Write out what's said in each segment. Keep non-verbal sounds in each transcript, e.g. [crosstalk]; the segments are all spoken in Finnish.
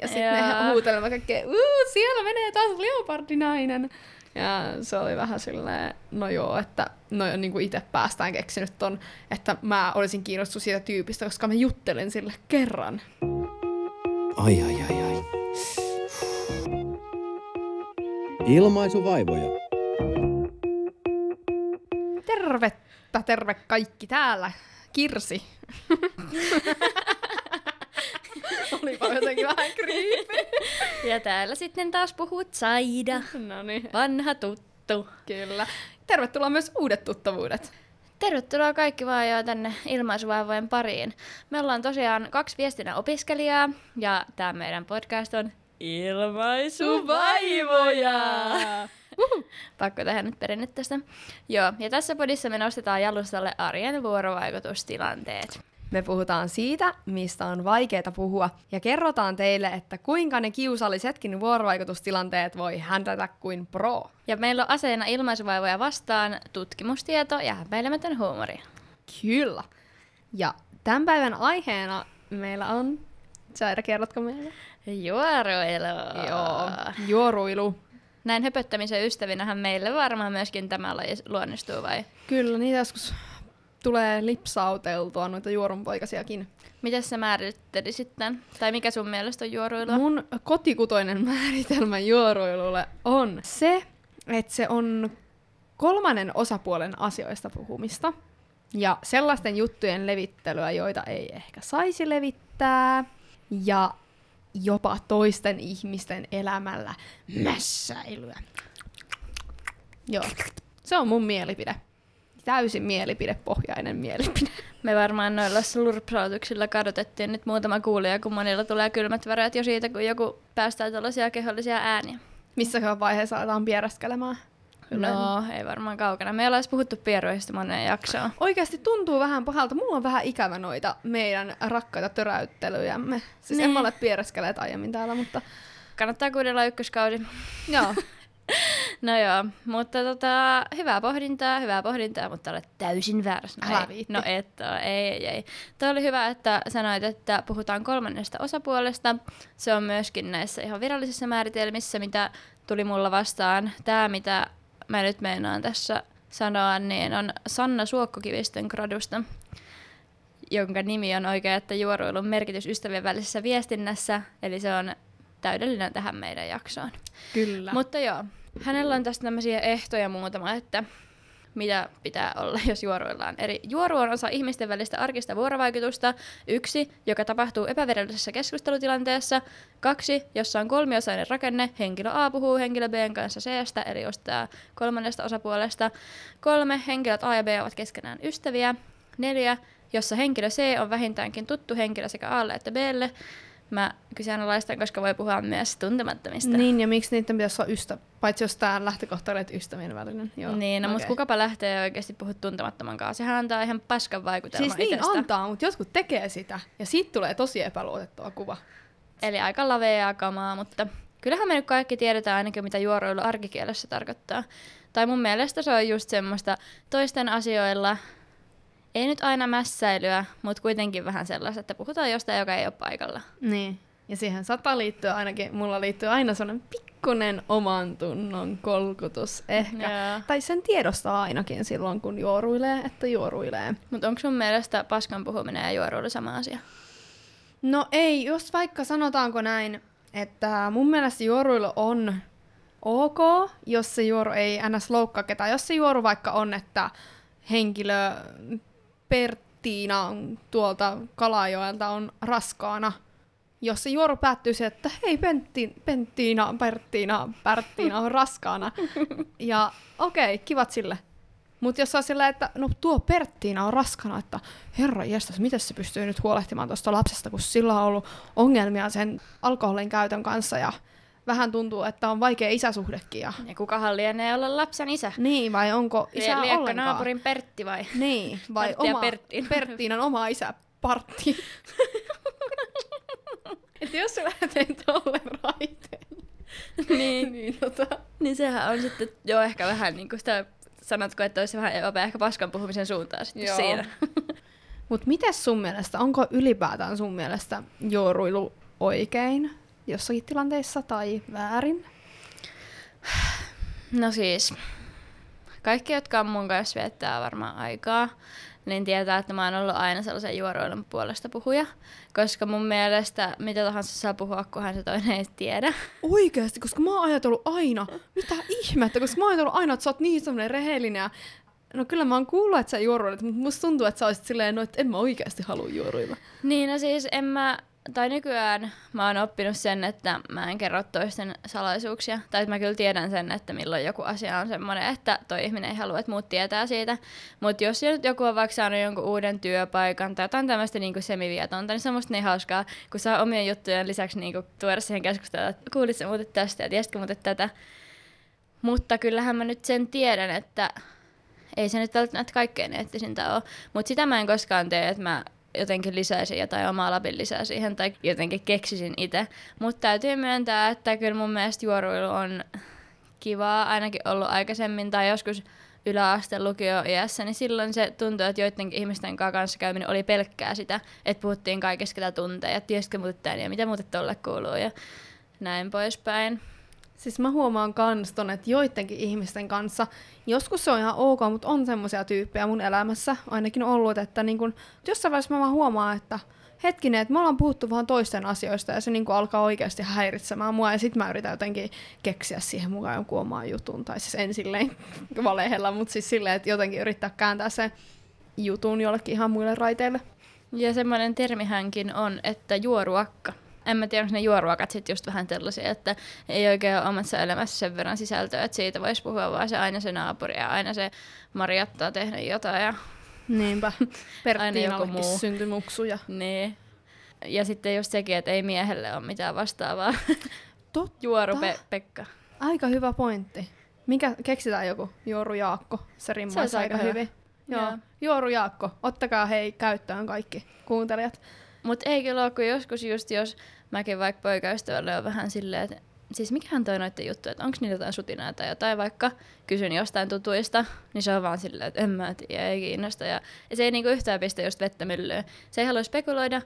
Ja sitten ne Joo. huutelevat kaikkea, uu, siellä menee taas leopardinainen. Ja se oli vähän silleen, no joo, että no niin kuin itse päästään keksinyt ton, että mä olisin kiinnostunut siitä tyypistä, koska mä juttelin sille kerran. Ai ai ai ai. Ilmaisuvaivoja. Tervettä, terve kaikki täällä. Kirsi. [laughs] [laughs] Olipa jotenkin vähän creepy. [laughs] Ja täällä sitten taas puhut Saida, [laughs] No niin, vanha tuttu. kyllä. Tervetuloa myös uudet tuttavuudet. Tervetuloa kaikki vaan jo tänne ilmaisuvaivojen pariin. Me ollaan tosiaan kaksi viestinnän opiskelijaa ja tämä meidän podcast on Ilmaisuvaivoja. Pakko tehdä nyt perinne tästä. Joo, ja tässä podissa me nostetaan jalustalle arjen vuorovaikutustilanteet. Me puhutaan siitä, mistä on vaikeaa puhua, ja kerrotaan teille, että kuinka ne kiusallisetkin vuorovaikutustilanteet voi händätä kuin pro. Ja meillä on aseena ilmaisuvaivoja vastaan tutkimustieto ja häpeilemätön huumori. Kyllä. Ja tämän päivän aiheena meillä on... Saira, kerrotko meille? Juoroilu. Joo, juoruilu. Näin höpöttämisen ystävinähän meille varmaan myöskin tämä laji luonnistuu vai? Kyllä, niitä joskus tulee lipsauteltua noita juorunpoikasiakin. Miten sä määrittelisit sitten? Tai mikä sun mielestä on juoruilua? Mun kotikutoinen määritelmä juoruilulle on se, että se on kolmannen osapuolen asioista puhumista ja sellaisten juttujen levittelyä, joita ei ehkä saisi levittää ja jopa toisten ihmisten elämällä mässäilyä. Joo, se on mun mielipide. Täysin mielipidepohjainen mielipide. [laughs] Me varmaan noilla slurpsautuksilla kadotettiin nyt muutama kuulija, kun monilla tulee kylmät väreet jo siitä, kun joku päästää tällaisia kehollisia ääniä. Missä vaiheessa aletaan pieräskelemään? No, ei varmaan kaukana. Me ollaan edes puhuttu pieruista moneen jaksoon. Oikeasti tuntuu vähän pahalta. Mulla on vähän ikävä noita meidän rakkaita töräyttelyjämme. Siis Niin. en ole piereskeleet aiemmin täällä, mutta Kannattaa kuunnella ykköskausi. joo. [laughs] No joo, mutta tota, hyvää pohdintaa, hyvää pohdintaa, mutta olet täysin väärässä. No Älä ei. viitti. No et oo, ei, ei, ei. Tuo oli hyvä, että sanoit, että puhutaan kolmannesta osapuolesta. Se on myöskin näissä ihan virallisissa määritelmissä, mitä tuli mulla vastaan. Tämä, mitä mä nyt meinaan tässä sanoa, niin on Sanna Suokkokivistön gradusta, jonka nimi on oikein, että juoruilun merkitys ystävien välisessä viestinnässä, eli se on täydellinen tähän meidän jaksoon. Kyllä. Mutta joo, hänellä on tästä tämmöisiä ehtoja muutama, että mitä pitää olla, jos juoruillaan. Eli juoru on osa ihmisten välistä arkista vuorovaikutusta. Yksi, joka tapahtuu epävirallisessa keskustelutilanteessa. Kaksi, jossa on kolmiosainen rakenne. Henkilö A puhuu henkilö Bn kanssa Cstä, eli ostaa kolmannesta osapuolesta. Kolme, henkilöt A ja B ovat keskenään ystäviä. Neljä, jossa henkilö C on vähintäänkin tuttu henkilö sekä Alle että Blle. Mä kyseenalaistan, koska voi puhua myös tuntemattomista. Niin, ja miksi niiden pitäisi olla ystä, paitsi jos tämä lähtökohta on, että ystävien välinen. Joo. Niin, no, okay. mutta kukapa lähtee oikeasti puhua tuntemattoman kanssa. Sehän antaa ihan paskan vaikutelman Siis niin itsestä. antaa, mutta jotkut tekee sitä, ja siitä tulee tosi epäluotettava kuva. Eli aika laveaa kamaa, mutta kyllähän me nyt kaikki tiedetään ainakin, mitä juoroilu arkikielessä tarkoittaa. Tai mun mielestä se on just semmoista toisten asioilla, ei nyt aina mässäilyä, mutta kuitenkin vähän sellaista, että puhutaan jostain, joka ei ole paikalla. Niin. Ja siihen saattaa liittyä ainakin, mulla liittyy aina sellainen pikkunen oman tunnon kolkutus ehkä. Joo. Tai sen tiedostaa ainakin silloin, kun juoruilee, että juoruilee. Mutta onko sun mielestä paskan puhuminen ja juoruilu sama asia? No ei, jos vaikka sanotaanko näin, että mun mielestä juoruilu on ok, jos se juoru ei ns. loukkaa ketään. Jos se juoru vaikka on, että henkilö Perttiina tuolta Kalajoelta on raskaana, jos se juoru päättyy siihen, että hei Pentti, Penttiina, Perttiina, Perttiina on raskaana. [laughs] ja okei, okay, kivat sille. Mutta jos on silleen, että no tuo Perttiina on raskana, että herra jestas, miten se pystyy nyt huolehtimaan tuosta lapsesta, kun sillä on ollut ongelmia sen alkoholin käytön kanssa ja vähän tuntuu, että on vaikea isäsuhdekin. Ja... Ja kukahan lienee olla lapsen isä? Niin, vai onko isä Liekö ollenkaan? naapurin Pertti vai? Niin, vai Pertti oma, Perttiina. Perttiinan oma isä Partti. [laughs] että jos sä lähdet tolle raiteelle, [laughs] niin. niin tota... Niin sehän on sitten jo ehkä vähän niin kuin sitä, sanotko, että olisi vähän jopa ehkä paskan puhumisen suuntaan sitten Joo. siinä. Mut mites sun mielestä, onko ylipäätään sun mielestä juoruilu oikein? Jossakin tilanteessa tai väärin? No siis, kaikki, jotka on mun kanssa viettää varmaan aikaa, niin tietää, että mä oon ollut aina sellaisen juoroilun puolesta puhuja. Koska mun mielestä mitä tahansa saa puhua, kunhan se toinen ei tiedä. Oikeasti, koska mä oon ajatellut aina, mitä ihmettä, koska mä oon ajatellut aina, että sä oot niin semmoinen rehellinen ja No kyllä mä oon kuullut, että sä juoruilet, mutta musta tuntuu, että sä olisit silleen, no, että en mä oikeasti halua juoruilla. Niin, no siis en mä, tai nykyään mä oon oppinut sen, että mä en kerro toisten salaisuuksia. Tai että mä kyllä tiedän sen, että milloin joku asia on semmoinen, että toi ihminen ei halua, että muut tietää siitä. Mutta jos nyt joku on vaikka saanut jonkun uuden työpaikan tai jotain tämmöistä niinku semivietonta, niin se on musta niin hauskaa, kun saa omien juttujen lisäksi niinku tuoda siihen keskustelua, että kuulit muuten tästä ja tiesitkö muuten tätä. Mutta kyllähän mä nyt sen tiedän, että ei se nyt välttämättä kaikkein eettisintä ole. Mutta sitä mä en koskaan tee, että mä jotenkin lisäisin jotain omaa labin lisää siihen tai jotenkin keksisin itse. Mutta täytyy myöntää, että kyllä mun mielestä juoruilu on kivaa ainakin ollut aikaisemmin tai joskus yläaste lukio iässä, niin silloin se tuntui, että joidenkin ihmisten kanssa käyminen oli pelkkää sitä, että puhuttiin kaikesta ketä tuntee ja tiesitkö muuten ja mitä muuten tolle kuuluu ja näin poispäin. Siis mä huomaan kans ton, että joidenkin ihmisten kanssa, joskus se on ihan ok, mutta on semmoisia tyyppejä mun elämässä ainakin ollut, että niin kun, jossain vaiheessa mä vaan huomaan, että hetkinen, että me ollaan puhuttu vaan toisten asioista ja se niin alkaa oikeasti häiritsemään mua ja sitten mä yritän jotenkin keksiä siihen mukaan jonkun omaan jutun, tai siis en silleen [laughs] valehella, mutta siis silleen, että jotenkin yrittää kääntää se jutun jollekin ihan muille raiteille. Ja semmoinen termihänkin on, että juoruakka en mä tiedä, onko ne juoruakat sitten just vähän tällaisia, että ei oikein ole omassa elämässä sen verran sisältöä, että siitä voisi puhua vaan se aina se naapuri ja aina se Marjatta on tehnyt jotain ja Niinpä. [laughs] Perttiinallekin syntyi muksuja. Niin. Ja sitten just sekin, että ei miehelle ole mitään vastaavaa. [laughs] Totta. Juoru Pe- Pekka. Aika hyvä pointti. Mikä, keksitään joku Juoru Jaakko. Se rimmaisi aika hyvä. hyvin. Joo. Joo. Juoru Jaakko. Ottakaa hei käyttöön kaikki kuuntelijat. Mutta ei kyllä ole, kun joskus just jos mäkin vaikka poikaystävälle on vähän silleen, että siis mikähän toi noitten juttu, että onko niillä jotain sutinaa tai jotain, vaikka kysyn jostain tutuista, niin se on vaan silleen, että en mä tiedä, ei kiinnosta. Ja, ja se ei niinku yhtään pistä just vettä myllyyn. Se ei halua spekuloida.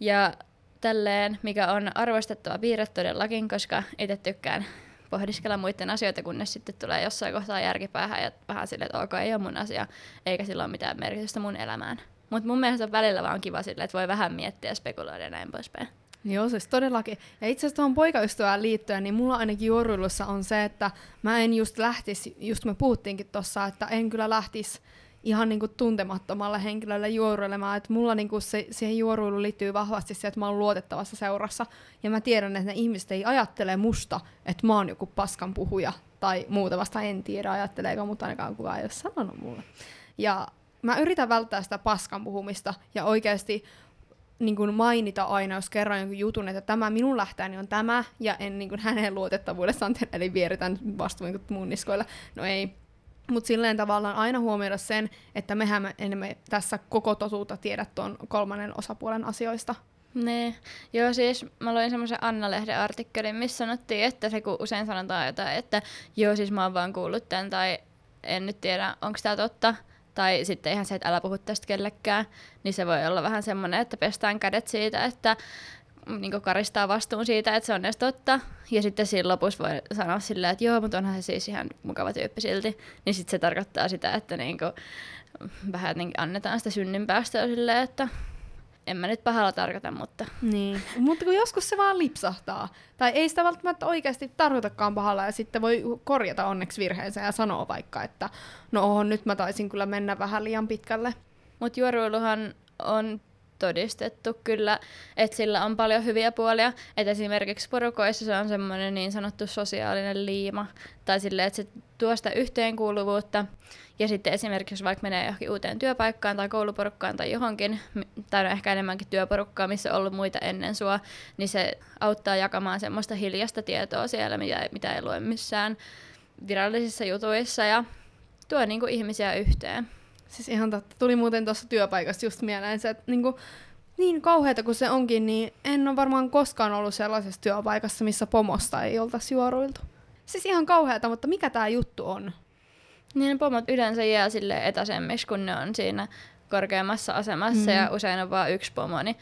Ja tälleen, mikä on arvostettava piirre todellakin, koska itse tykkään pohdiskella muiden asioita, kunnes sitten tulee jossain kohtaa järkipäähän ja vähän silleen, että ok, ei ole mun asia, eikä sillä ole mitään merkitystä mun elämään. Mutta mun mielestä välillä vaan kiva sille, että voi vähän miettiä ja spekuloida ja näin poispäin. Joo, siis todellakin. Ja itse asiassa tuohon poikaystävään liittyen, niin mulla ainakin juoruilussa on se, että mä en just lähtisi, just me puhuttiinkin tossa, että en kyllä lähtisi ihan niinku tuntemattomalle henkilölle juoruilemaan. Että mulla niinku se, siihen juoruiluun liittyy vahvasti se, että mä oon luotettavassa seurassa. Ja mä tiedän, että ne ihmiset ei ajattele musta, että mä oon joku paskan puhuja tai muuta vasta en tiedä ajatteleeko, mutta ainakaan kukaan ei ole sanonut mulle. Ja mä yritän välttää sitä paskan puhumista ja oikeasti niin kuin mainita aina, jos kerran jonkun jutun, että tämä minun lähteeni on tämä, ja en niin kuin hänen luotettavuudessaan, eli vieritän vastuun niin mun niskoilla. No ei. Mutta silleen tavallaan aina huomioida sen, että mehän emme tässä koko totuutta tiedä tuon kolmannen osapuolen asioista. Nee. Joo, siis mä luin semmoisen Anna-lehden artikkelin, missä sanottiin, että se kun usein sanotaan jotain, että joo, siis mä oon vaan kuullut tämän, tai en nyt tiedä, onko tämä totta, tai sitten ihan se, että älä puhu tästä kellekään, niin se voi olla vähän semmoinen, että pestään kädet siitä, että niin karistaa vastuun siitä, että se on edes totta. Ja sitten siinä lopussa voi sanoa silleen, että joo, mutta onhan se siis ihan mukava tyyppi silti. Niin sitten se tarkoittaa sitä, että niin kuin, vähän niin annetaan sitä synninpäästöä silleen, että en mä nyt pahalla tarkoita, mutta... Niin, mutta kun joskus se vaan lipsahtaa. Tai ei sitä välttämättä oikeasti tarkoitakaan pahalla, ja sitten voi korjata onneksi virheensä ja sanoa vaikka, että no oho, nyt mä taisin kyllä mennä vähän liian pitkälle. Mutta juoruiluhan on todistettu kyllä, että sillä on paljon hyviä puolia. Et esimerkiksi porukoissa se on semmoinen niin sanottu sosiaalinen liima, tai silleen, että se tuo sitä yhteenkuuluvuutta. Ja sitten esimerkiksi jos vaikka menee johonkin uuteen työpaikkaan tai kouluporukkaan tai johonkin, tai no ehkä enemmänkin työporukkaa, missä on ollut muita ennen sua, niin se auttaa jakamaan semmoista hiljasta tietoa siellä, mitä, mitä ei lue missään virallisissa jutuissa ja tuo niinku ihmisiä yhteen. Siis ihan totta. Tuli muuten tuossa työpaikassa just mieleen se, että niinku, niin kauheata kuin se onkin, niin en ole varmaan koskaan ollut sellaisessa työpaikassa, missä pomosta ei oltaisi juoruiltu. Siis ihan kauheata, mutta mikä tämä juttu on? Niin pomot yleensä jää sille etäisemmiksi, kun ne on siinä korkeammassa asemassa mm. ja usein on vain yksi pomo, niin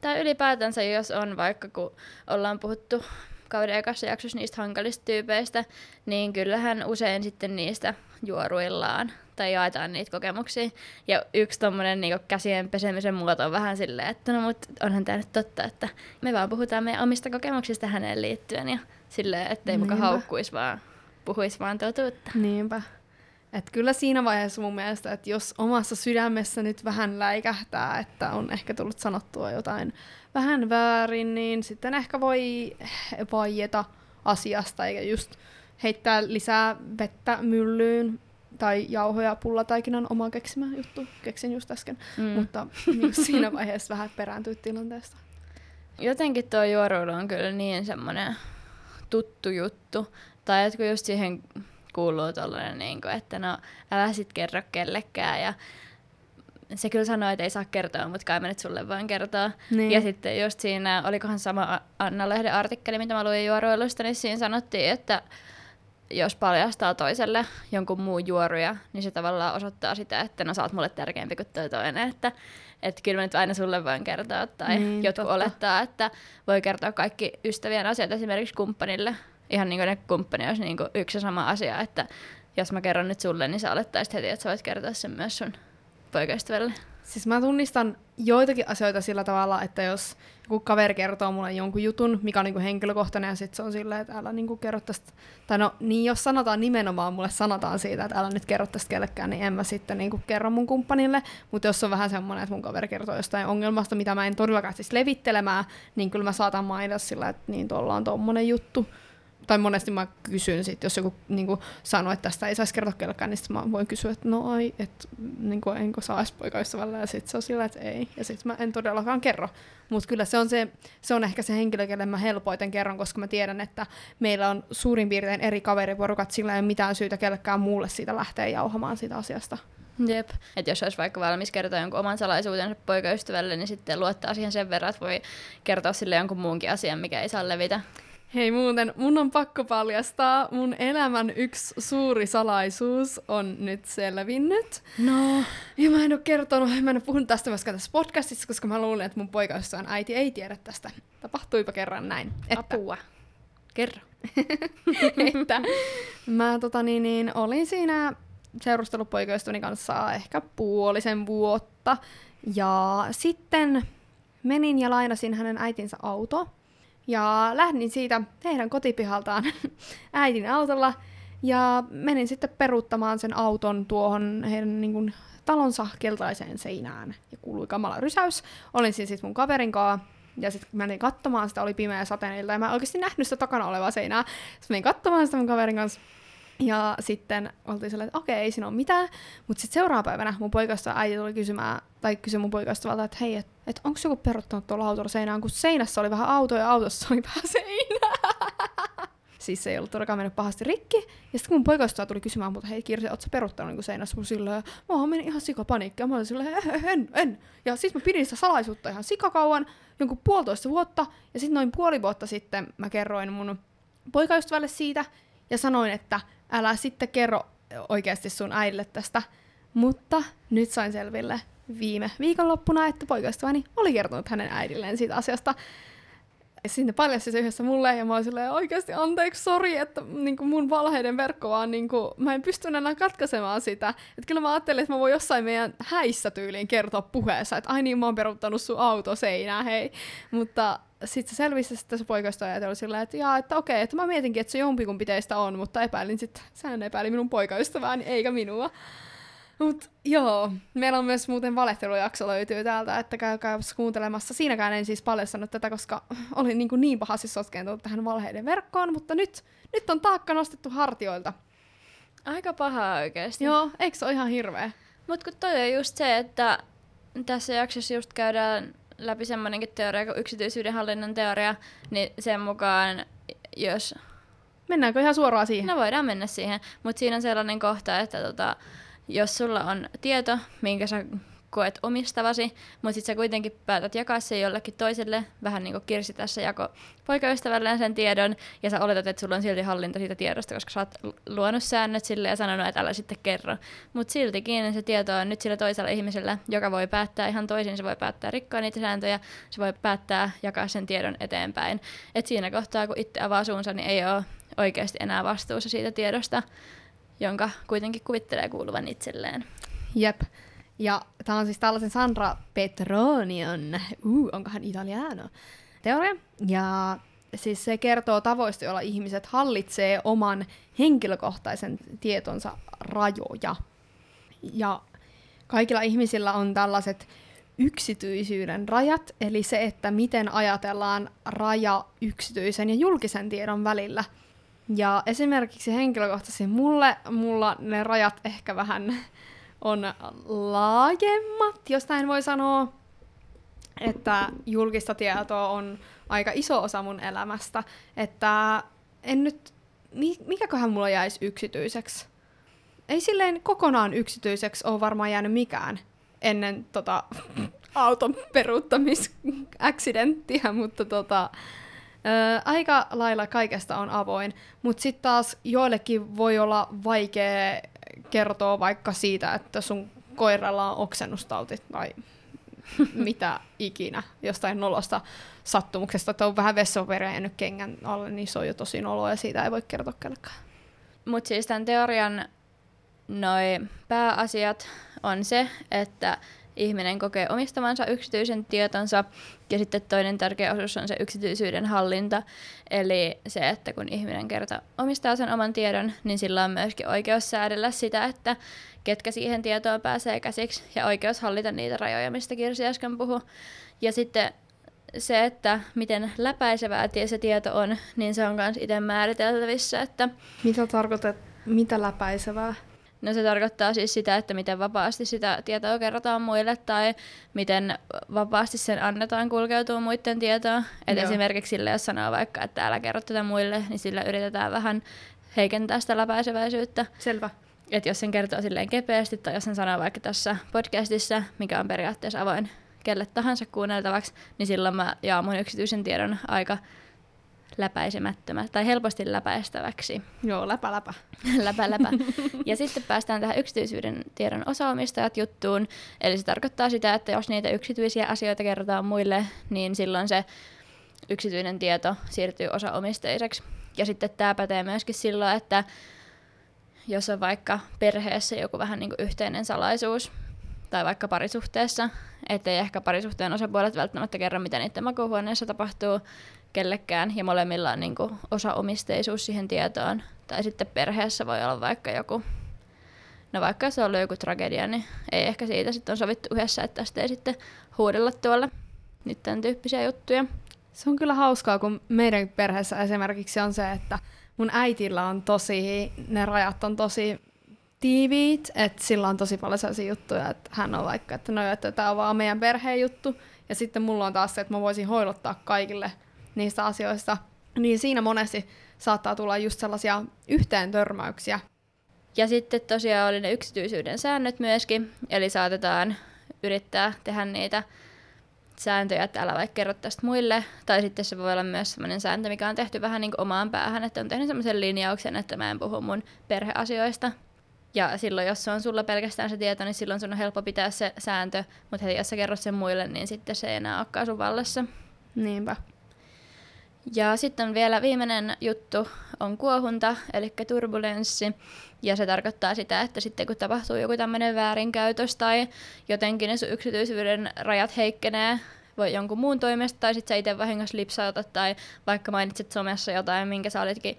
Tai ylipäätänsä, jos on vaikka, kun ollaan puhuttu kauden ekassa jaksossa niistä hankalista tyypeistä, niin kyllähän usein sitten niistä juoruillaan tai jaetaan niitä kokemuksia. Ja yksi tommonen niin käsien pesemisen muoto on vähän silleen, että no mut onhan tämä nyt totta, että me vaan puhutaan meidän omista kokemuksista häneen liittyen ja silleen, ettei muka haukkuisi vaan, puhuisi vaan totuutta. Niinpä. Et kyllä siinä vaiheessa mun mielestä, että jos omassa sydämessä nyt vähän läikähtää, että on ehkä tullut sanottua jotain vähän väärin, niin sitten ehkä voi vaieta asiasta eikä just heittää lisää vettä myllyyn tai jauhoja pullataikinan oma keksimä juttu. Keksin just äsken. Mm. Mutta niin siinä vaiheessa vähän perääntyy tilanteesta. Jotenkin tuo juoruilu on kyllä niin semmoinen tuttu juttu. Tai että kun just siihen kuuluu tollainen, niin kuin, että no älä sit kerro kellekään ja se kyllä sanoo, että ei saa kertoa, mutta kai mä nyt sulle vaan kertoa. Niin. Ja sitten just siinä, olikohan sama Anna-lehden artikkeli, mitä mä luin juoruilusta, niin siinä sanottiin, että jos paljastaa toiselle jonkun muun juoruja, niin se tavallaan osoittaa sitä, että no sä oot mulle tärkeämpi kuin toi toinen, että että kyllä mä nyt aina sulle voin kertoa, tai Niin, jotkut totta. olettaa, että voi kertoa kaikki ystävien asiat esimerkiksi kumppanille, ihan niin kuin ne kumppani olisi niin kuin yksi sama asia, että jos mä kerron nyt sulle, niin sä olettaisit heti, että sä voit kertoa sen myös sun poikaystävälle. Siis mä tunnistan joitakin asioita sillä tavalla, että jos joku kaveri kertoo mulle jonkun jutun, mikä on niinku henkilökohtainen, ja sitten se on silleen, että älä niinku kerro tästä. Tai no, niin jos sanotaan nimenomaan, mulle sanotaan siitä, että älä nyt kerro tästä kellekään, niin en mä sitten niinku kerro mun kumppanille. Mutta jos on vähän semmoinen, että mun kaveri kertoo jostain ongelmasta, mitä mä en todellakaan siis levittelemään, niin kyllä mä saatan mainita sillä, että niin tuolla on tommonen juttu. Tai monesti mä kysyn sit, jos joku niinku, sanoo, että tästä ei saisi kertoa kellekään, niin mä voin kysyä, että no ai, että niinku, enkö saisi poikaystävällä, ja sitten se on sillä, että ei. Ja sitten mä en todellakaan kerro. Mutta kyllä se on, se, se on ehkä se henkilö, kelle mä helpoiten kerron, koska mä tiedän, että meillä on suurin piirtein eri kaveriporukat, sillä ei ole mitään syytä kellekään muulle siitä lähteä jauhamaan siitä asiasta. Jep. Että jos olisi vaikka valmis kertoa jonkun oman salaisuutensa poikaystävälle, niin sitten luottaa siihen sen verran, että voi kertoa sille jonkun muunkin asian, mikä ei saa levitä. Hei muuten, mun on pakko paljastaa, mun elämän yksi suuri salaisuus on nyt selvinnyt. No. Ja mä en ole kertonut, mä en ole puhunut tästä myöskään tässä podcastissa, koska mä luulen, että mun poikaystävän äiti ei tiedä tästä. Tapahtuipa kerran näin. Että, Apua. Kerro. [laughs] että mä tota, niin, niin, olin siinä seurustellut poikaystäväni kanssa ehkä puolisen vuotta. Ja sitten menin ja lainasin hänen äitinsä auto. Ja lähdin siitä heidän kotipihaltaan [laughs] äitin autolla. Ja menin sitten peruuttamaan sen auton tuohon heidän niin kuin, talonsa keltaiseen seinään. Ja kuului kamala rysäys. Olin siinä sitten mun kaverin kanssa. Ja sitten menin katsomaan sitä, oli pimeä sateneilta. Ja mä en oikeasti nähnyt sitä takana olevaa seinää. Sitten menin katsomaan sitä mun kaverin kanssa. Ja sitten oltiin sellainen, että okei, ei siinä ole mitään. Mutta sitten seuraavana päivänä mun poikasta äiti tuli kysymään, tai kysyi mun poikaystävältä, että hei, että et onko joku peruttanut tuolla autolla seinään, kun seinässä oli vähän auto ja autossa oli [laughs] vähän seinää. siis se ei ollut todellakaan mennyt pahasti rikki. Ja sitten kun mun poikaystävä tuli kysymään multa, hei Kirsi, ootko peruttanut niin seinässä? Mun silleen, mä mennyt ihan sikapaniikki. Ja mä olin silleen, "Eh, en, en. Ja sitten mä pidin sitä salaisuutta ihan sikakauan, jonkun puolitoista vuotta. Ja sitten noin puoli vuotta sitten mä kerroin mun poikaystävälle siitä ja sanoin, että älä sitten kerro oikeasti sun äidille tästä. Mutta nyt sain selville viime viikonloppuna, että poikaystäväni oli kertonut hänen äidilleen siitä asiasta. Ja sitten paljasti se yhdessä mulle ja mä olin silleen, oikeasti anteeksi, sori, että niin kuin mun valheiden verkko vaan, niin kuin, mä en pysty enää katkaisemaan sitä. Että kyllä mä ajattelin, että mä voin jossain meidän häissä tyyliin kertoa puheessa, että ai niin, mä oon peruuttanut sun auto seinään, hei. Mutta sitten se selvisi sitten se poikaystävä ja oli silleen, että jaa, että okei, että mä mietinkin, että se jompikumpi teistä on, mutta epäilin sitten, sehän epäili minun poikaystävääni eikä minua. Mut joo, meillä on myös muuten valehtelujakso löytyy täältä, että käykää kuuntelemassa. Siinäkään en siis paljastanut tätä, koska olin niin, niin pahasti sotkeentunut tähän valheiden verkkoon, mutta nyt, nyt on taakka nostettu hartioilta. Aika paha oikeesti. Joo, eikö se ole ihan hirveä? Mut kun toi on just se, että tässä jaksossa just käydään läpi semmoinenkin teoria kuin yksityisyyden hallinnan teoria, niin sen mukaan, jos... Mennäänkö ihan suoraan siihen? No voidaan mennä siihen, mutta siinä on sellainen kohta, että tota, jos sulla on tieto, minkä sä koet omistavasi, mutta sitten sä kuitenkin päätät jakaa se jollekin toiselle, vähän niin kuin Kirsi tässä jako poikaystävälleen sen tiedon, ja sä oletat, että sulla on silti hallinta siitä tiedosta, koska sä oot luonut säännöt sille ja sanonut, että älä sitten kerro. Mutta siltikin se tieto on nyt sillä toisella ihmisellä, joka voi päättää ihan toisin, se voi päättää rikkoa niitä sääntöjä, se voi päättää jakaa sen tiedon eteenpäin. Et siinä kohtaa, kun itse avaa suunsa, niin ei ole oikeasti enää vastuussa siitä tiedosta, jonka kuitenkin kuvittelee kuuluvan itselleen. Jep. Ja tämä on siis tällaisen Sandra Petronion, uh, onkohan italiano, teoria. Ja siis se kertoo tavoista, joilla ihmiset hallitsee oman henkilökohtaisen tietonsa rajoja. Ja kaikilla ihmisillä on tällaiset yksityisyyden rajat, eli se, että miten ajatellaan raja yksityisen ja julkisen tiedon välillä. Ja esimerkiksi henkilökohtaisesti mulle, mulla ne rajat ehkä vähän on laajemmat, jos näin voi sanoa, että julkista tietoa on aika iso osa mun elämästä, että en nyt, mikäköhän mulla jäisi yksityiseksi? Ei silleen kokonaan yksityiseksi ole varmaan jäänyt mikään ennen tota, auton peruuttamisaccidenttiä, mutta tota, Ö, aika lailla kaikesta on avoin, mutta sitten taas joillekin voi olla vaikea kertoa vaikka siitä, että sun koiralla on oksennustauti tai [laughs] mitä ikinä jostain nolosta sattumuksesta, että on vähän vessoveria jäänyt kengän alle, niin se on jo tosi noloa ja siitä ei voi kertoa kellekään. Mutta siis tämän teorian noi pääasiat on se, että ihminen kokee omistavansa yksityisen tietonsa ja sitten toinen tärkeä osuus on se yksityisyyden hallinta. Eli se, että kun ihminen kerta omistaa sen oman tiedon, niin sillä on myöskin oikeus säädellä sitä, että ketkä siihen tietoon pääsee käsiksi ja oikeus hallita niitä rajoja, mistä Kirsi äsken puhui. Ja sitten se, että miten läpäisevää se tieto on, niin se on myös itse määriteltävissä. Että mitä tarkoitat, mitä läpäisevää? No se tarkoittaa siis sitä, että miten vapaasti sitä tietoa kerrotaan muille tai miten vapaasti sen annetaan kulkeutua muiden tietoon. Et esimerkiksi sille, jos sanoo vaikka, että älä kerro tätä muille, niin sillä yritetään vähän heikentää sitä läpäiseväisyyttä. Selvä. Et jos sen kertoo silleen kepeästi tai jos sen sanoo vaikka tässä podcastissa, mikä on periaatteessa avoin kelle tahansa kuunneltavaksi, niin silloin mä jaan mun yksityisen tiedon aika läpäisemättömä tai helposti läpäistäväksi. Joo, läpä läpä. [laughs] läpä läpä. [laughs] Ja sitten päästään tähän yksityisyyden tiedon osaomistajat juttuun. Eli se tarkoittaa sitä, että jos niitä yksityisiä asioita kerrotaan muille, niin silloin se yksityinen tieto siirtyy osaomisteiseksi. Ja sitten tämä pätee myöskin silloin, että jos on vaikka perheessä joku vähän niin kuin yhteinen salaisuus, tai vaikka parisuhteessa, ettei ehkä parisuhteen osapuolet välttämättä kerro, mitä niiden makuuhuoneessa tapahtuu, kellekään ja molemmilla on niin kuin osaomisteisuus siihen tietoon. Tai sitten perheessä voi olla vaikka joku, no vaikka se on ollut joku tragedia, niin ei ehkä siitä sitten on sovittu yhdessä, että tästä ei sitten huudella tuolla nyt tämän tyyppisiä juttuja. Se on kyllä hauskaa, kun meidän perheessä esimerkiksi on se, että mun äitillä on tosi, ne rajat on tosi tiiviit, että sillä on tosi paljon sellaisia juttuja, että hän on vaikka, että no, että tämä on vaan meidän perheen juttu, ja sitten mulla on taas se, että mä voisin hoilottaa kaikille niistä asioista, niin siinä monesti saattaa tulla just sellaisia yhteen törmäyksiä. Ja sitten tosiaan oli ne yksityisyyden säännöt myöskin, eli saatetaan yrittää tehdä niitä sääntöjä, että älä vaikka kerro tästä muille, tai sitten se voi olla myös sellainen sääntö, mikä on tehty vähän niin kuin omaan päähän, että on tehnyt sellaisen linjauksen, että mä en puhu mun perheasioista. Ja silloin, jos se on sulla pelkästään se tieto, niin silloin sun on helppo pitää se sääntö, mutta heti jos sä kerrot sen muille, niin sitten se ei enää olekaan sun vallassa. Niinpä. Ja sitten vielä viimeinen juttu on kuohunta, eli turbulenssi. Ja se tarkoittaa sitä, että sitten kun tapahtuu joku tämmöinen väärinkäytös tai jotenkin ne sun yksityisyyden rajat heikkenee, voi jonkun muun toimesta, tai sitten sä itse vahingossa lipsautat, tai vaikka mainitsit somessa jotain, minkä sä olitkin,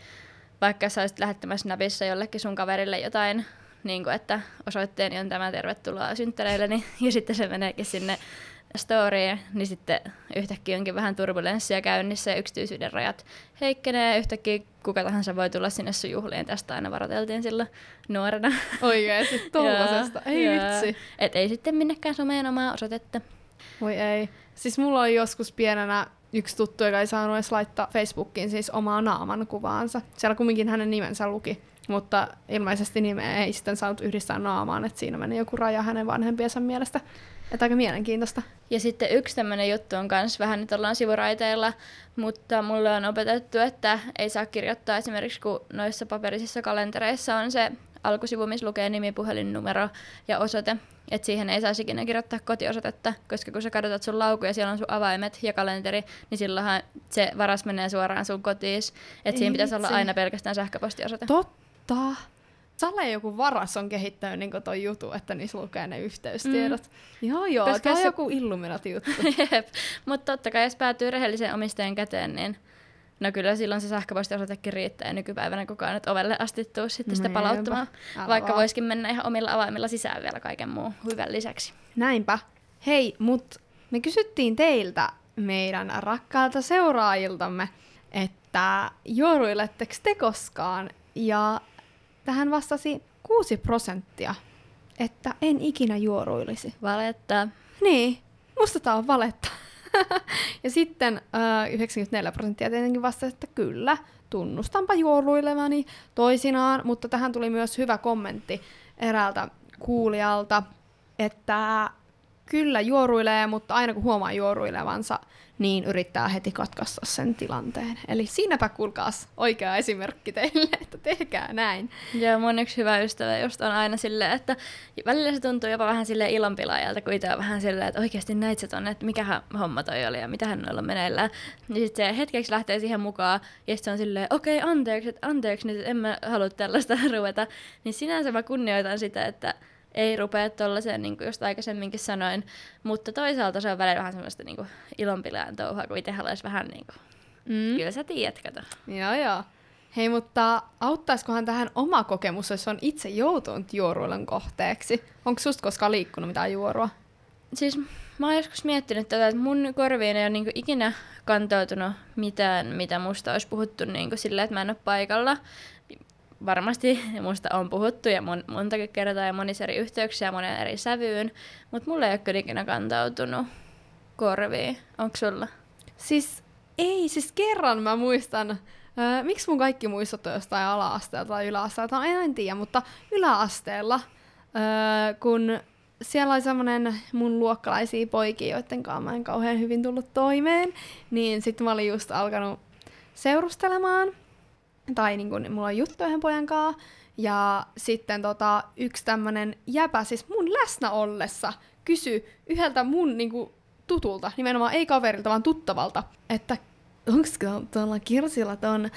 vaikka sä olisit lähettämässä napissa jollekin sun kaverille jotain, niin kuin, että osoitteeni on tämä tervetuloa synttäreilleni, [laughs] ja sitten se meneekin sinne storya, niin sitten yhtäkkiä onkin vähän turbulenssia käynnissä ja yksityisyyden rajat heikkenee ja yhtäkkiä kuka tahansa voi tulla sinne sun juhliin. Tästä aina varoteltiin silloin nuorena. Oikeesti, [laughs] tollasesta. ei vitsi. Et ei sitten minnekään someen omaa osoitetta. Voi ei. Siis mulla oli joskus pienenä yksi tuttu, joka ei saanut edes laittaa Facebookiin siis omaa naaman kuvaansa. Siellä kumminkin hänen nimensä luki, mutta ilmeisesti nimeä ei sitten saanut yhdistää naamaan, että siinä meni joku raja hänen vanhempiensa mielestä. Että aika mielenkiintoista. Ja sitten yksi tämmöinen juttu on myös vähän nyt ollaan sivuraiteilla, mutta mulle on opetettu, että ei saa kirjoittaa esimerkiksi, kun noissa paperisissa kalentereissa on se alkusivu, missä lukee nimi, puhelinnumero ja osoite. Että siihen ei saisi ikinä kirjoittaa kotiosoitetta, koska kun sä katsotat sun lauku ja siellä on sun avaimet ja kalenteri, niin silloinhan se varas menee suoraan sun kotiin. Että siinä pitäisi olla aina pelkästään sähköpostiosoite. Totta. Sale joku varas on kehittänyt niin toi jutu, että niissä lukee ne yhteystiedot. Mm. Joo, joo, Koska tämä on se- joku Illuminati-juttu. [laughs] Jep. Mutta totta kai, jos päätyy rehellisen omistajan käteen, niin no kyllä silloin se sähköpostiosoitekin riittää. Ja nykypäivänä kukaan nyt ovelle asti tuu sitten sitä palauttamaan. Älä Vaikka vaan. voisikin mennä ihan omilla avaimilla sisään vielä kaiken muun hyvän lisäksi. Näinpä. Hei, mut me kysyttiin teiltä, meidän rakkailta seuraajiltamme, että juoruiletteko te koskaan? Ja tähän vastasi 6 prosenttia, että en ikinä juoruilisi. Valetta. Niin, musta tää on valetta. [laughs] ja sitten äh, 94 prosenttia tietenkin vastasi, että kyllä, tunnustanpa juoruilevani toisinaan, mutta tähän tuli myös hyvä kommentti eräältä kuulijalta, että kyllä juoruilee, mutta aina kun huomaa juoruilevansa, niin yrittää heti katkaista sen tilanteen. Eli siinäpä kuulkaas oikea esimerkki teille, [laughs] että tehkää näin. Ja mun yksi hyvä ystävä just on aina silleen, että välillä se tuntuu jopa vähän silleen ilonpilaajalta, kun itse on vähän silleen, että oikeasti näit sä tonne, että mikähän homma toi oli ja mitähän noilla on meneillään. Niin sitten se hetkeksi lähtee siihen mukaan ja sitten se on silleen, okei okay, anteeksi, anteeksi nyt, en mä halua tällaista [laughs] ruveta. Niin sinänsä mä kunnioitan sitä, että ei rupea tollaiseen, niin kuin just aikaisemminkin sanoin, mutta toisaalta se on välillä vähän semmoista niin kuin ilonpilaan touhua, kun itse haluaisi vähän niin kuin, Mm. kyllä sä tiedät, kato. Joo, joo. Hei, mutta auttaisikohan tähän oma kokemus, jos on itse joutunut juoruilun kohteeksi? Onko susta koskaan liikkunut mitään juorua? Siis mä oon joskus miettinyt tätä, että mun korviin ei ole niinku ikinä kantautunut mitään, mitä musta olisi puhuttu niinku sillä, että mä en ole paikalla. Varmasti [laughs] musta on puhuttu ja mon, monta kertaa ja monissa eri yhteyksiä monen eri sävyyn, mutta mulle ei ole ikinä kantautunut korviin. Onko sulla? Siis ei, siis kerran mä muistan, öö, miksi mun kaikki muistot on jostain ala-asteelta tai yläasteelta, no en, en tiedä, mutta yläasteella, öö, kun siellä oli semmoinen mun luokkalaisia poikia, joiden kanssa mä en kauhean hyvin tullut toimeen, niin sitten mä olin just alkanut seurustelemaan, tai niin kun, mulla on juttu yhden pojan kanssa, ja sitten tota, yksi tämmönen jäpä, siis mun läsnä ollessa, kysyi yhdeltä mun niinku, tutulta, nimenomaan ei kaverilta, vaan tuttavalta, että onko tuolla Kirsilla ton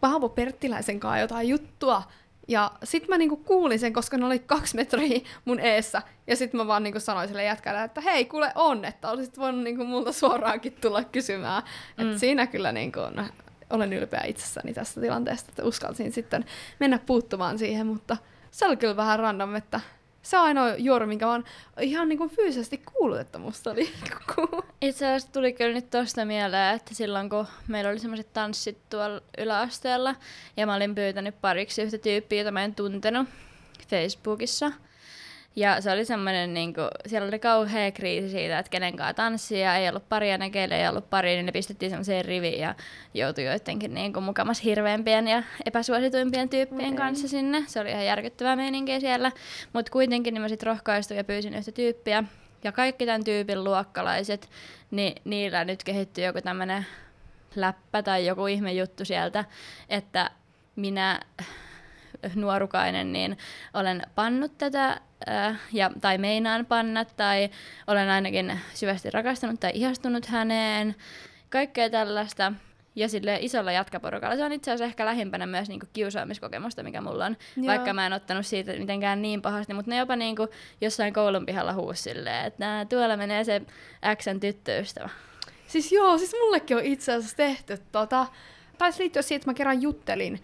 Paavo Perttiläisen kanssa jotain juttua. Ja sit mä niinku kuulin sen, koska ne oli kaksi metriä mun eessä. Ja sit mä vaan niinku sanoin sille jätkälle, että hei, kuule on, että olisit voinut niinku multa suoraankin tulla kysymään. Mm. Et siinä kyllä niinku olen ylpeä itsessäni tästä tilanteesta, että uskalsin sitten mennä puuttumaan siihen, mutta se oli kyllä vähän random, että se on ainoa juoru, minkä vaan ihan niinku fyysisesti kuullut, että musta liikkuu. Itse asiassa tuli kyllä nyt tosta mieleen, että silloin kun meillä oli semmoiset tanssit tuolla yläasteella, ja mä olin pyytänyt pariksi yhtä tyyppiä, jota mä en tuntenut Facebookissa. Ja se oli semmoinen, niin kuin, siellä oli kauhea kriisi siitä, että kenen kanssa tanssia, ei ollut paria, ne keille ei ollut pari, niin ne pistettiin semmoiseen riviin ja joutui joidenkin niin kuin, mukamas hirveämpien ja epäsuosituimpien tyyppien Okei. kanssa sinne. Se oli ihan järkyttävää meininkiä siellä. Mutta kuitenkin niin mä sitten rohkaistuin ja pyysin yhtä tyyppiä. Ja kaikki tämän tyypin luokkalaiset, niin niillä nyt kehittyi joku tämmöinen läppä tai joku ihme juttu sieltä, että minä nuorukainen, niin olen pannut tätä, äh, ja, tai meinaan panna, tai olen ainakin syvästi rakastanut tai ihastunut häneen, kaikkea tällaista. Ja sille isolla jatkaporukalla. Se on itse asiassa ehkä lähimpänä myös niinku kiusaamiskokemusta, mikä mulla on. Joo. Vaikka mä en ottanut siitä mitenkään niin pahasti, mutta ne jopa niinku jossain koulun pihalla huusi silleen, että tuolla menee se Xn tyttöystävä. Siis joo, siis mullekin on itse asiassa tehty tota. Taisi liittyä siihen, että mä kerran juttelin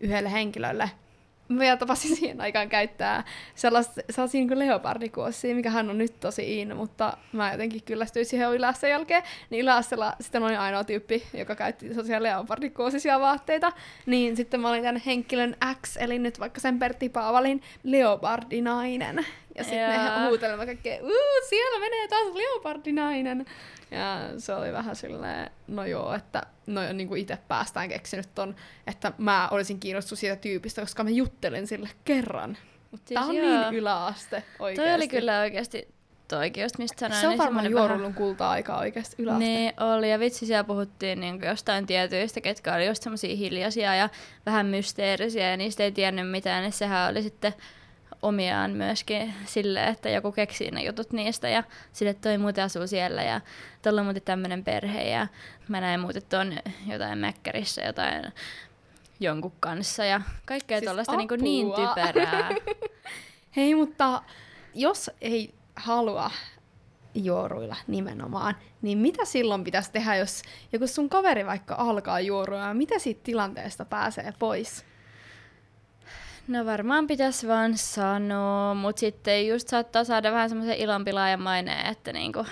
yhdelle henkilölle. Mä tapasin siihen aikaan käyttää sellaista, sellaisia niin leopardikuossia, mikä hän on nyt tosi in, mutta mä jotenkin kyllästyin siihen yläasteen jälkeen. Niin yläasteella sitten oli ainoa tyyppi, joka käytti sellaisia leopardikuosisia vaatteita. Niin sitten mä olin tämän henkilön X, eli nyt vaikka sen Pertti Paavalin leopardinainen. Ja sitten me Jaa. huutelimme kaikkea, uu, siellä menee taas leopardinainen. Ja se oli vähän silleen, no joo, että no niin kuin itse päästään keksinyt ton, että mä olisin kiinnostunut siitä tyypistä, koska mä juttelin sille kerran. Mutta Siis tää on joo. niin yläaste oikeesti. Toi oli kyllä oikeasti toikin just mistä sanoin. Se on niin varmaan semmoinen vähän- juorullun kulta-aika oikeesti yläaste. Niin oli, ja vitsi siellä puhuttiin niin jostain tietyistä, ketkä oli just semmosia hiljaisia ja vähän mysteerisiä, ja niistä ei tiennyt mitään, niin sehän oli sitten omiaan myöskin sille, että joku keksii ne jutut niistä, ja sille että toi muuten asuu siellä, ja tuolla on muuten tämmönen perhe, ja mä näin muuten tuon jotain mäkkärissä, jotain jonkun kanssa, ja kaikkea Siis tuollaista niin, niin apua. typerää. [laughs] Hei, mutta jos ei halua juoruilla nimenomaan, niin mitä silloin pitäisi tehdä, jos joku sun kaveri vaikka alkaa juorua, ja mitä siitä tilanteesta pääsee pois? No varmaan pitäisi vaan sanoa, mutta sitten just saattaa saada vähän semmoisen ilonpilaajan maineen, että niinku,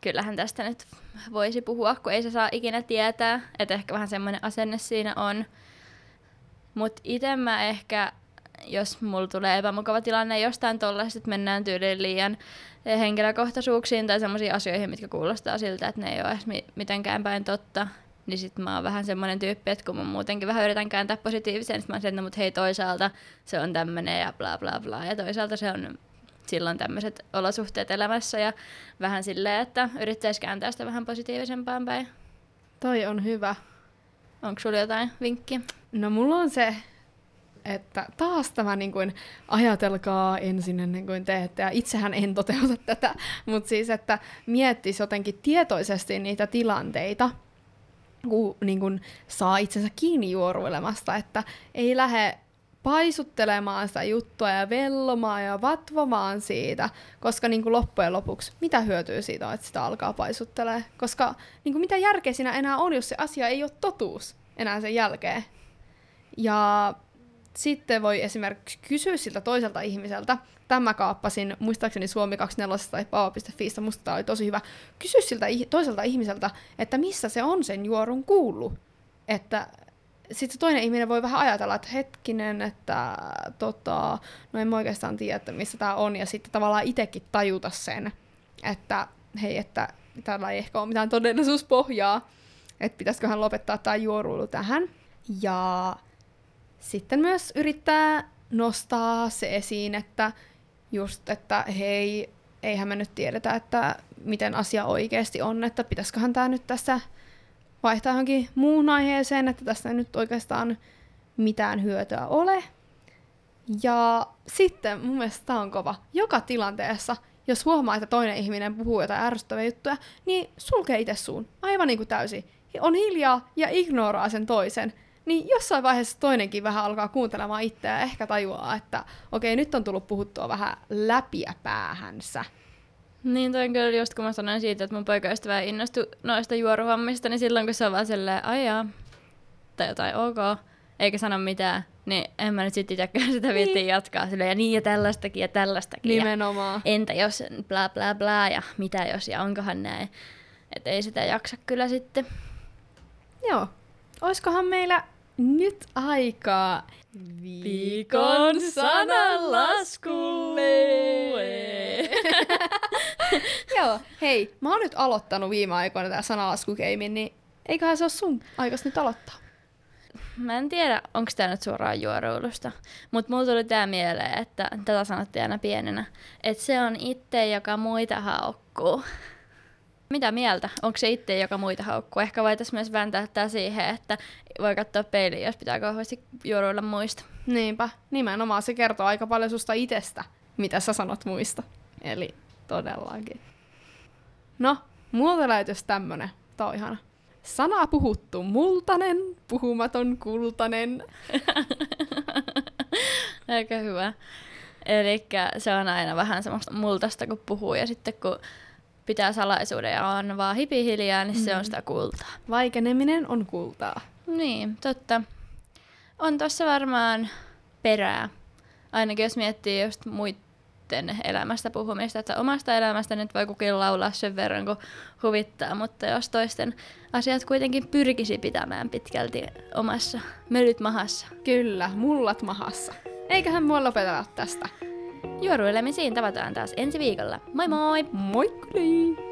kyllähän tästä nyt voisi puhua, kun ei se saa ikinä tietää, että ehkä vähän semmoinen asenne siinä on. Mutta itse mä ehkä, jos mulla tulee epämukava tilanne jostain tollaista, että mennään tyyliin liian henkilökohtaisuuksiin tai semmoisiin asioihin, mitkä kuulostaa siltä, että ne ei ole edes mi- mitenkään päin totta, niin sit mä oon vähän semmoinen tyyppi, että kun mä muutenkin vähän yritän kääntää positiivisen, niin mä oon se, että no, mut hei toisaalta se on tämmöinen ja bla bla bla, ja toisaalta se on silloin tämmöiset olosuhteet elämässä ja vähän silleen, että yrittäisi kääntää sitä vähän positiivisempaan päin. Toi on hyvä. Onko sulla jotain vinkkiä? No mulla on se, että taas tämä niin kuin, ajatelkaa ensin ennen kuin teette, ja itsehän en toteuta tätä, mutta siis, että miettisi jotenkin tietoisesti niitä tilanteita, kun niin kuin, saa itsensä kiinni juoruilemasta, että ei lähde paisuttelemaan sitä juttua ja vellomaan ja vatvomaan siitä, koska niin kuin loppujen lopuksi, mitä hyötyä siitä on, että sitä alkaa paisuttelee? Koska niin kuin mitä järkeä siinä enää on, jos se asia ei ole totuus enää sen jälkeen. Ja sitten voi esimerkiksi kysyä siltä toiselta ihmiseltä, tämä kaappasin muistaakseni Suomi 24 tai pao.fi, musta tämä oli tosi hyvä, kysy siltä toiselta ihmiseltä, että missä se on sen juorun kuullut. Että sitten toinen ihminen voi vähän ajatella, että hetkinen, että tota, no en mä oikeastaan tiedä, että missä tämä on, ja sitten tavallaan itsekin tajuta sen, että hei, että tällä ei ehkä ole mitään todellisuuspohjaa, että pitäisiköhän lopettaa tämä juoruilu tähän. Ja sitten myös yrittää nostaa se esiin, että just, että hei, eihän me nyt tiedetä, että miten asia oikeasti on, että pitäisiköhän tämä nyt tässä vaihtaa johonkin muun aiheeseen, että tästä ei nyt oikeastaan mitään hyötyä ole. Ja sitten mun mielestä tää on kova. Joka tilanteessa, jos huomaa, että toinen ihminen puhuu jotain ärsyttäviä juttuja, niin sulkee itse suun. Aivan niin kuin täysin. On hiljaa ja ignoraa sen toisen. Niin jossain vaiheessa toinenkin vähän alkaa kuuntelemaan itseä ja ehkä tajuaa, että okei, nyt on tullut puhuttua vähän läpiä päähänsä. Niin toi on kyllä just kun mä sanoin siitä, että mun poikaystävä ei innostu noista juoruhommista, niin silloin kun se on vaan silleen, ajaa, tai jotain ok, eikä sano mitään, niin en mä nyt sit itekään sitä viittiin Niin. jatkaa silleen, ja niin ja tällaistakin ja tällaistakin. Ja Nimenomaan. entä jos bla bla bla ja mitä jos ja onkohan näin. Että ei sitä jaksa kyllä sitten. Joo. Oiskohan meillä nyt aikaa Viikon sananlaskulle. [laughs] Joo, hei, mä oon nyt aloittanut viime aikoina tää sanalaskukeimin, niin eiköhän se ole sun aikas nyt aloittaa. Mä en tiedä, onko tämä nyt suoraan juoruilusta, mutta mulla tuli tää mieleen, että tätä sanottiin aina pienenä, että se on itse, joka muita haukkuu. Mitä mieltä? Onko se itse, joka muita haukkuu? Ehkä voitaisiin myös vääntää tää siihen, että voi katsoa peiliin, jos pitää kauheasti juoruilla muista. Niinpä, nimenomaan se kertoo aika paljon susta itsestä, mitä sä sanot muista. Eli todellakin. No, mulla löytyisi tämmönen. Tää on ihana. Sana puhuttu multanen, puhumaton kultanen. [laughs] Aika hyvä. Eli se on aina vähän semmoista multasta, kun puhuu, ja sitten kun pitää salaisuuden ja on vaan hipihiljaa, niin se on sitä kultaa. Vaikeneminen on kultaa. Niin, totta. On tuossa varmaan perää. Ainakin jos miettii just muiden elämästä puhumista, että omasta elämästä nyt voi kukin laulaa sen verran, kun huvittaa, mutta jos toisten asiat kuitenkin pyrkisi pitämään pitkälti omassa mölyt mahassa. Kyllä, mullat mahassa. Eiköhän mua lopetella tästä. Juoruilemisiin tavataan taas ensi viikolla. Moi moi! Moikkuli!